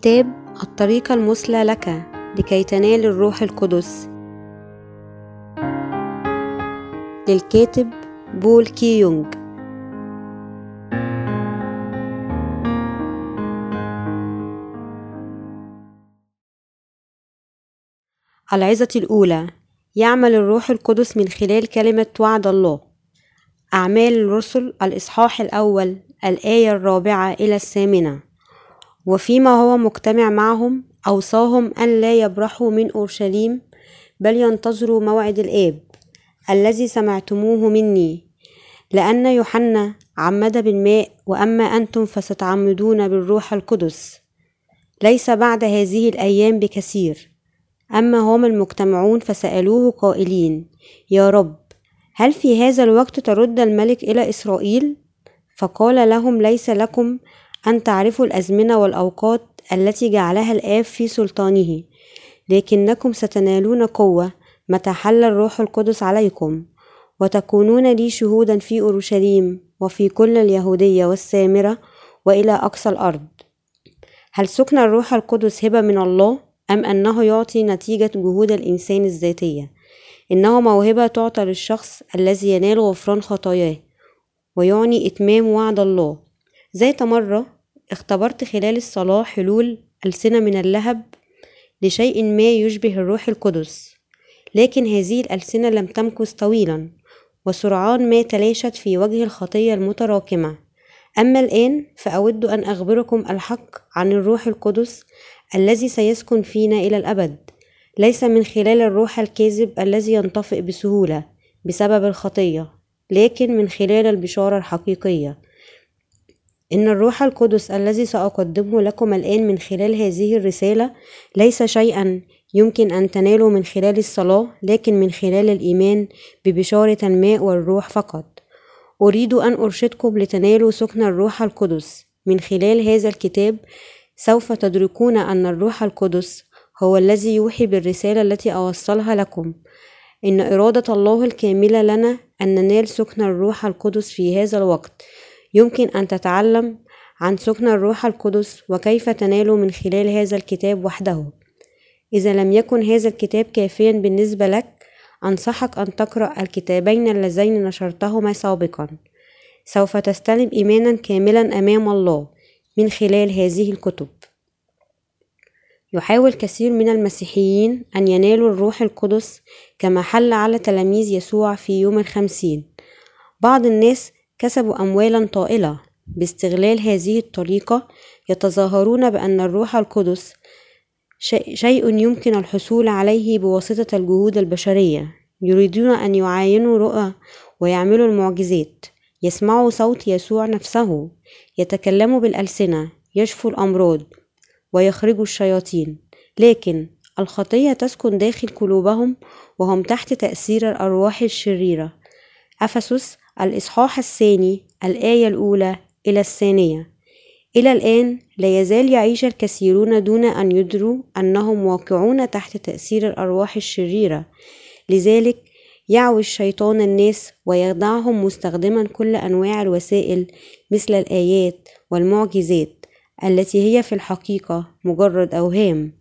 كتاب الطريق المثلى لك لكي تنال الروح القدس. للكاتب بول كي يونغ. العظة الأولى يعمل الروح القدس من خلال كلمة وعد الله. أعمال الرسل الإصحاح الأول الآية الرابعة إلى الثامنة. وفيما هو مجتمع معهم أوصاهم أن لا يبرحوا من أورشليم بل ينتظروا موعد الآب الذي سمعتموه مني. لأن يوحنا عمد بالماء وأما أنتم فستعمدون بالروح القدس. ليس بعد هذه الأيام بكثير. أما هم المجتمعون فسألوه قائلين يا رب هل في هذا الوقت ترد الملك إلى إسرائيل؟ فقال لهم ليس لكم أن تعرفوا الأزمنة والأوقات التي جعلها الآب في سلطانه لكنكم ستنالون قوة متى حل الروح القدس عليكم وتكونون لي شهودا في أورشليم وفي كل اليهودية والسامرة وإلى أقصى الأرض. هل سكن الروح القدس هبة من الله أم أنه يعطي نتيجة جهود الإنسان الذاتية؟ إنه موهبة تعطى للشخص الذي ينال غفران خطاياه ويعني إتمام وعد الله. ذات مرة اختبرت خلال الصلاة حلول ألسنة من اللهب لشيء ما يشبه الروح القدس لكن هذه الألسنة لم تمكث طويلا وسرعان ما تلاشت في وجه الخطية المتراكمة. أما الآن فأود أن أخبركم الحق عن الروح القدس الذي سيسكن فينا إلى الأبد. ليس من خلال الروح الكاذب الذي ينطفئ بسهولة بسبب الخطية لكن من خلال البشارة الحقيقية. إن الروح القدس الذي سأقدمه لكم الآن من خلال هذه الرسالة ليس شيئا يمكن أن تنالوا من خلال الصلاة لكن من خلال الإيمان ببشارة الماء والروح فقط. أريد أن أرشدكم لتنالوا سكن الروح القدس. من خلال هذا الكتاب سوف تدركون أن الروح القدس هو الذي يوحي بالرسالة التي أوصلها لكم. إن إرادة الله الكاملة لنا أن ننال سكن الروح القدس في هذا الوقت. يمكن أن تتعلم عن سكن الروح القدس وكيف تناله من خلال هذا الكتاب وحده. إذا لم يكن هذا الكتاب كافيا بالنسبة لك أنصحك أن تقرأ الكتابين اللذين نشرتهما سابقا. سوف تستلم إيمانا كاملا أمام الله من خلال هذه الكتب. يحاول كثير من المسيحيين أن ينالوا الروح القدس كما حل على تلاميذ يسوع في يوم الخمسين. بعض الناس كسبوا أموالا طائلة. باستغلال هذه الطريقة يتظاهرون بأن الروح القدس شيء يمكن الحصول عليه بواسطة الجهود البشرية. يريدون أن يعاينوا رؤى ويعملوا المعجزات. يسمعوا صوت يسوع نفسه. يتكلموا بالألسنة. يشفوا الأمراض. ويخرجوا الشياطين. لكن الخطية تسكن داخل قلوبهم وهم تحت تأثير الأرواح الشريرة. أفسس الإصحاح الثاني الآية الأولى إلى الثانية. إلى الآن لا يزال يعيش الكثيرون دون أن يدروا أنهم واقعون تحت تأثير الأرواح الشريرة. لذلك يعوي الشيطان الناس ويخدعهم مستخدما كل أنواع الوسائل مثل الآيات والمعجزات التي هي في الحقيقة مجرد أوهام.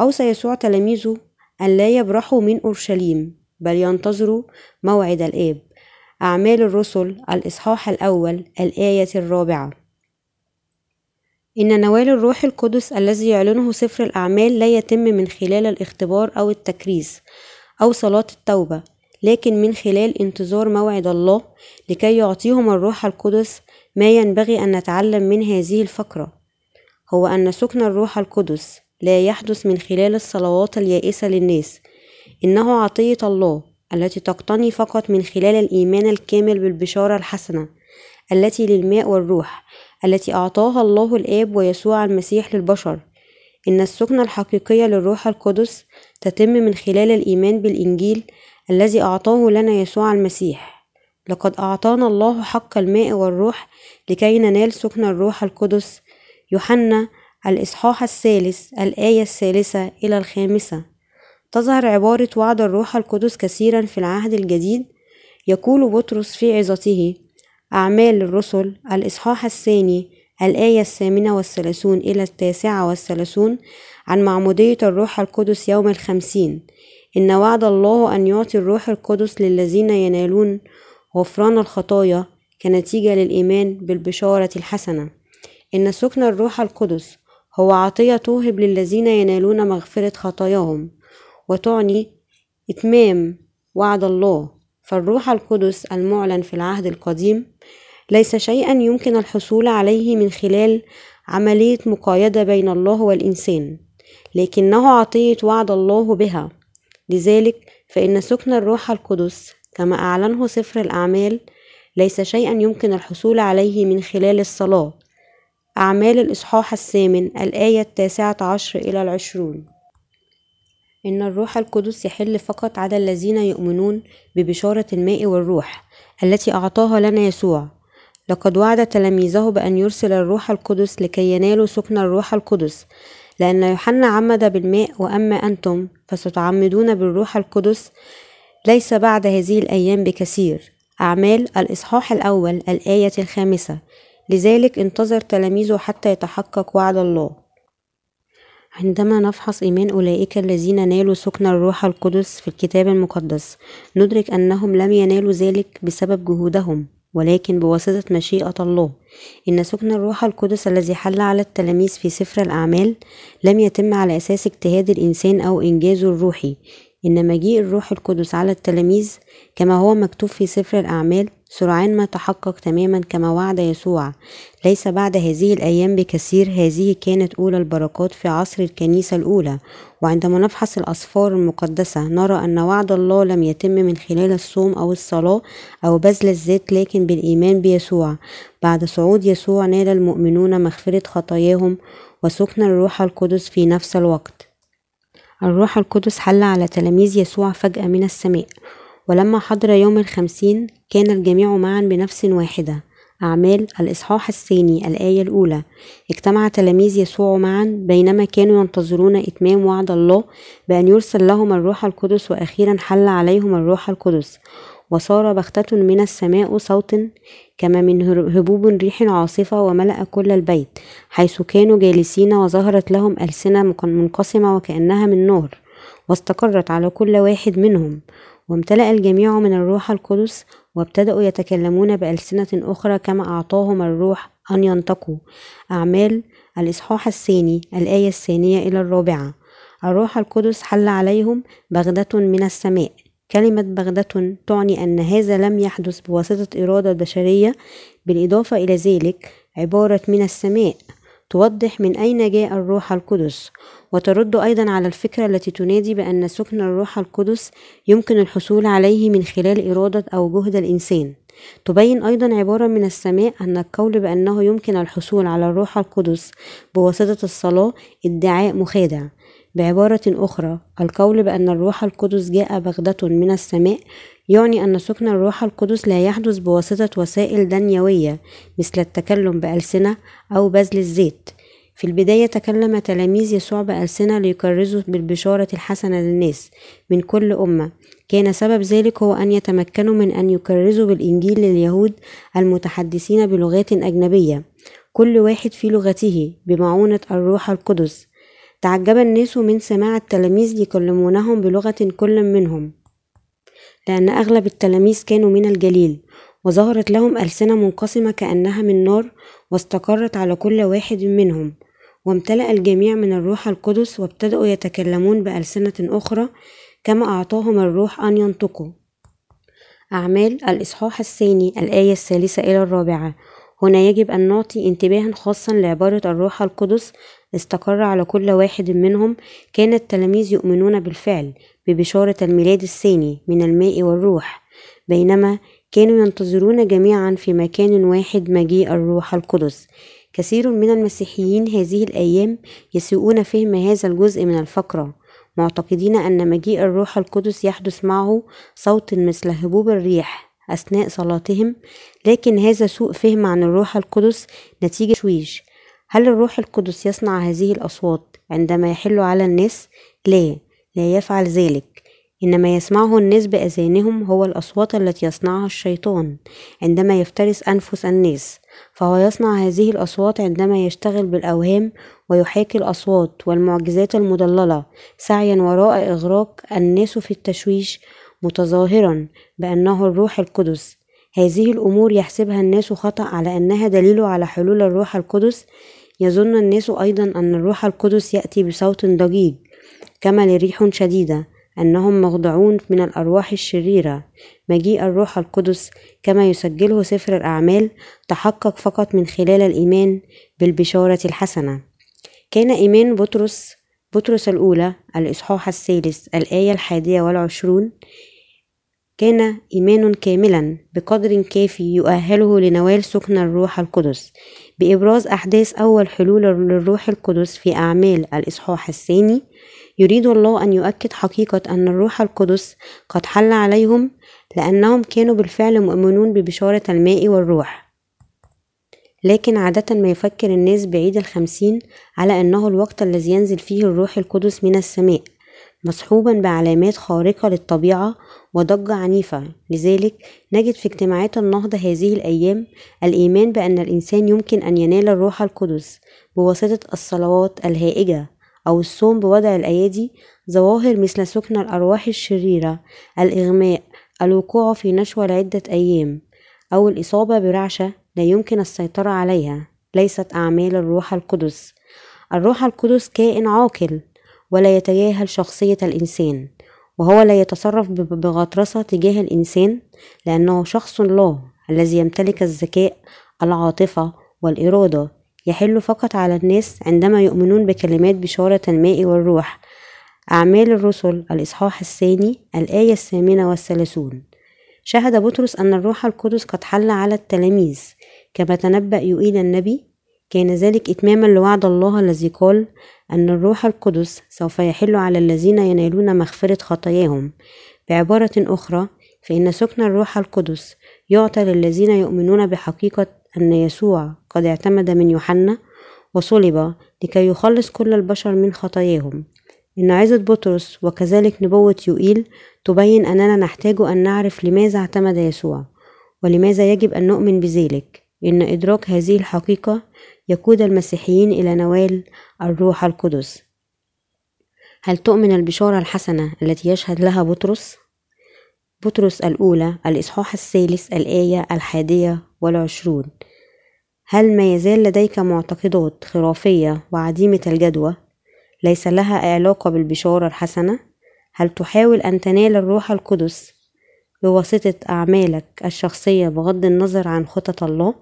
أوصى يسوع تلاميذه أن لا يبرحوا من أورشليم بل ينتظروا موعد الآب. أعمال الرسل الإصحاح الأول الآية الرابعة. إن نوال الروح القدس الذي يعلنه سفر الأعمال لا يتم من خلال الاختبار أو التكريس أو صلاة التوبة لكن من خلال انتظار موعد الله لكي يعطيهم الروح القدس ما ينبغي أن نتعلم من هذه الفقرة. هو أن سكن الروح القدس لا يحدث من خلال الصلوات اليائسة للناس إنه عطية الله التي تقتني فقط من خلال الإيمان الكامل بالبشارة الحسنة التي للماء والروح التي أعطاها الله الآب ويسوع المسيح للبشر. إن السكنة الحقيقية للروح القدس تتم من خلال الإيمان بالإنجيل الذي أعطاه لنا يسوع المسيح. لقد أعطانا الله حق الماء والروح لكي ننال سكن الروح القدس. يوحنا الإصحاح الثالث الآية الثالثة إلى الخامسة. تظهر عبارة وعد الروح القدس كثيرا في العهد الجديد يقول بطرس في عظته أعمال الرسل الإصحاح الثاني الآية الثامنة والثلاثون إلى التاسعة والثلاثون عن معمودية الروح القدس يوم الخمسين. إن وعد الله أن يعطي الروح القدس للذين ينالون غفران الخطايا كنتيجة للإيمان بالبشارة الحسنة. إن سكن الروح القدس هو عطية توهب للذين ينالون مغفرة خطاياهم. وتعني إتمام وعد الله. فالروح القدس المعلن في العهد القديم ليس شيئا يمكن الحصول عليه من خلال عملية مقايدة بين الله والإنسان لكنه عطية وعد الله بها. لذلك فإن سكن الروح القدس كما أعلنه سفر الأعمال ليس شيئا يمكن الحصول عليه من خلال الصلاة. أعمال الإصحاح الثامن الآية التاسعة عشر إلى العشرون. إن الروح القدس يحل فقط على الذين يؤمنون ببشارة الماء والروح التي أعطاها لنا يسوع. لقد وعد تلاميذه بأن يرسل الروح القدس لكي ينالوا سكن الروح القدس. لأن يوحنا عمد بالماء وأما أنتم فستعمدون بالروح القدس ليس بعد هذه الأيام بكثير. أعمال الإصحاح الأول الآية الخامسة. لذلك انتظر تلاميذه حتى يتحقق وعد الله. عندما نفحص إيمان أولئك الذين نالوا سكن الروح القدس في الكتاب المقدس ندرك أنهم لم ينالوا ذلك بسبب جهودهم ولكن بواسطة مشيئة الله. إن سكن الروح القدس الذي حل على التلاميذ في سفر الأعمال لم يتم على أساس اجتهاد الإنسان أو إنجازه الروحي. إن مجيء الروح القدس على التلاميذ كما هو مكتوب في سفر الأعمال سرعان ما تحقق تماما كما وعد يسوع. ليس بعد هذه الأيام بكثير هذه كانت أولى البركات في عصر الكنيسة الأولى. وعندما نفحص الأسفار المقدسة نرى أن وعد الله لم يتم من خلال الصوم أو الصلاة أو بذل الذات لكن بالإيمان بيسوع. بعد صعود يسوع نال المؤمنون مغفرة خطاياهم وسكن الروح القدس في نفس الوقت. الروح القدس حل على تلاميذ يسوع فجأة من السماء. ولما حضر يوم الخمسين كان الجميع معا بنفس واحدة أعمال الإصحاح الثاني الآية الأولى. اجتمع تلاميذ يسوع معا بينما كانوا ينتظرون إتمام وعد الله بأن يرسل لهم الروح القدس وأخيرا حل عليهم الروح القدس. وصار بختة من السماء صوت كما من هبوب ريح عاصفة وملأ كل البيت حيث كانوا جالسين وظهرت لهم ألسنة منقسمة وكأنها من نار واستقرت على كل واحد منهم. وامتلأ الجميع من الروح القدس وابتدأوا يتكلمون بألسنة أخرى كما أعطاهم الروح أن ينطقوا. أعمال الإصحاح الثاني الآية الثانية إلى الرابعة. الروح القدس حل عليهم بغدة من السماء. كلمة بغدة تعني أن هذا لم يحدث بواسطة إرادة بشرية بالإضافة إلى ذلك عبارة من السماء توضح من أين جاء الروح القدس. وترد أيضا على الفكرة التي تنادي بأن سكن الروح القدس يمكن الحصول عليه من خلال إرادة أو جهد الإنسان. تبين أيضا عبارة من السماء أن القول بأنه يمكن الحصول على الروح القدس بواسطة الصلاة ادعاء مخادع. بعبارة أخرى القول بأن الروح القدس جاء بغدة من السماء يعني أن سكن الروح القدس لا يحدث بواسطة وسائل دنيوية مثل التكلم بألسنة أو بذل الزيت. في البداية تكلم تلاميذ يسوع بألسنة ليكرزوا بالبشارة الحسنة للناس من كل أمة. كان سبب ذلك هو أن يتمكنوا من أن يكرزوا بالإنجيل لليهود المتحدثين بلغات أجنبية. كل واحد في لغته بمعونة الروح القدس. تعجب الناس من سماع التلاميذ يكلمونهم بلغة كل منهم. لأن أغلب التلاميذ كانوا من الجليل. وظهرت لهم ألسنة منقسمة كأنها من نار واستقرت على كل واحد منهم. وامتلأ الجميع من الروح القدس وابتدأوا يتكلمون بألسنة أخرى كما أعطاهم الروح أن ينطقوا. أعمال الإصحاح الثاني الآية الثالثة إلى الرابعة. هنا يجب أن نعطي انتباها خاصا لعبارة الروح القدس استقر على كل واحد منهم. كان التلاميذ يؤمنون بالفعل ببشارة الميلاد الثاني من الماء والروح بينما كانوا ينتظرون جميعا في مكان واحد مجيء الروح القدس. كثير من المسيحيين هذه الأيام يسيئون فهم هذا الجزء من الفقرة معتقدين أن مجيء الروح القدس يحدث معه صوت مثل هبوب الريح أثناء صلاتهم لكن هذا سوء فهم عن الروح القدس نتيجة شويش هل الروح القدس يصنع هذه الأصوات عندما يحل على الناس؟ لا لا يفعل ذلك. إنما يسمعه الناس بأذانهم هو الأصوات التي يصنعها الشيطان عندما يفترس أنفس الناس فهو يصنع هذه الأصوات عندما يشتغل بالأوهام ويحاكي الأصوات والمعجزات المضللة سعيا وراء إغراق الناس في التشويش متظاهرا بأنه الروح القدس. هذه الأمور يحسبها الناس خطأ على أنها دليل على حلول الروح القدس. يظن الناس أيضا أن الروح القدس يأتي بصوت ضجيج كما لريح شديدة. أنهم مخدعون من الأرواح الشريرة. مجيء الروح القدس كما يسجله سفر الأعمال تحقق فقط من خلال الإيمان بالبشارة الحسنة. كان إيمان بطرس بطرس الأولى الإصحاح الثالث الآية الحادية والعشرون كان إيمان كاملا بقدر كافي يؤهله لنوال سكن الروح القدس بإبراز أحداث أول حلول للروح القدس في أعمال الإصحاح الثاني يريد الله أن يؤكد حقيقة أن الروح القدس قد حل عليهم لأنهم كانوا بالفعل مؤمنون ببشارة الماء والروح. لكن عادة ما يفكر الناس بعيد الخمسين على أنه الوقت الذي ينزل فيه الروح القدس من السماء مصحوبا بعلامات خارقة للطبيعة وضجة عنيفة. لذلك نجد في اجتماعات النهضة هذه الأيام الإيمان بأن الإنسان يمكن أن ينال الروح القدس بواسطة الصلوات الهائجة أو الصوم بوضع الأيادي ظواهر مثل سكن الأرواح الشريرة الإغماء الوقوع في نشوة لعدة أيام أو الإصابة برعشة لا يمكن السيطرة عليها ليست أعمال الروح القدس. الروح القدس كائن عاقل ولا يتجاهل شخصية الإنسان وهو لا يتصرف بغطرسة تجاه الإنسان لأنه شخص الله الذي يمتلك الذكاء العاطفة والإرادة. يحل فقط على الناس عندما يؤمنون بكلمات بشارة الماء والروح. أعمال الرسل الإصحاح الثاني الآية الثامنة والثلاثون. شهد بطرس أن الروح القدس قد حل على التلاميذ. كما تنبأ يؤيل النبي كان ذلك إتماما لوعد الله الذي قال أن الروح القدس سوف يحل على الذين ينالون مغفرة خطاياهم. بعبارة أخرى فإن سكن الروح القدس يعطى للذين يؤمنون بحقيقة أن يسوع قد اعتمد من يوحنا وصلب لكي يخلص كل البشر من خطاياهم. إن عظة بطرس وكذلك نبوة يوئيل تبين أننا نحتاج أن نعرف لماذا اعتمد يسوع ولماذا يجب أن نؤمن بذلك. إن إدراك هذه الحقيقة يقود المسيحيين إلى نوال الروح القدس. هل تؤمن البشارة الحسنة التي يشهد لها بطرس؟ بطرس الأولى الإصحاح الثالث الآية الحادية والعشرون هل ما يزال لديك معتقدات خرافية وعديمة الجدوى ليس لها علاقة بالبشارة الحسنة؟ هل تحاول أن تنال الروح القدس بواسطة أعمالك الشخصية بغض النظر عن خطط الله؟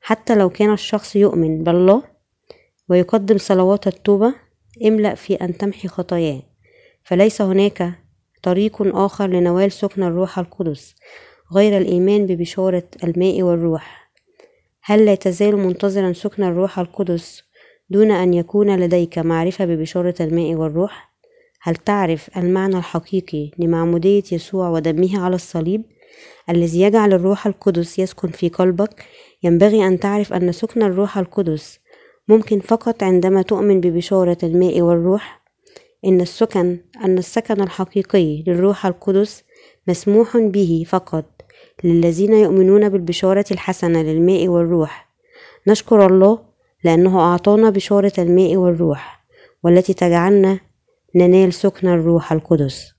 حتى لو كان الشخص يؤمن بالله ويقدم صلوات التوبة املأ في أن تمحي خطاياه فليس هناك طريق آخر لنوال سكن الروح القدس غير الإيمان ببشارة الماء والروح. هل لا تزال منتظرا سكن الروح القدس دون أن يكون لديك معرفة ببشارة الماء والروح؟ هل تعرف المعنى الحقيقي لمعمودية يسوع ودمه على الصليب الذي يجعل الروح القدس يسكن في قلبك؟ ينبغي أن تعرف أن سكن الروح القدس ممكن فقط عندما تؤمن ببشارة الماء والروح. إن السكن أن السكن الحقيقي للروح القدس مسموح به فقط للذين يؤمنون بالبشارة الحسنة للماء والروح. نشكر الله لأنه أعطانا بشارة الماء والروح والتي تجعلنا ننال سكن الروح القدس.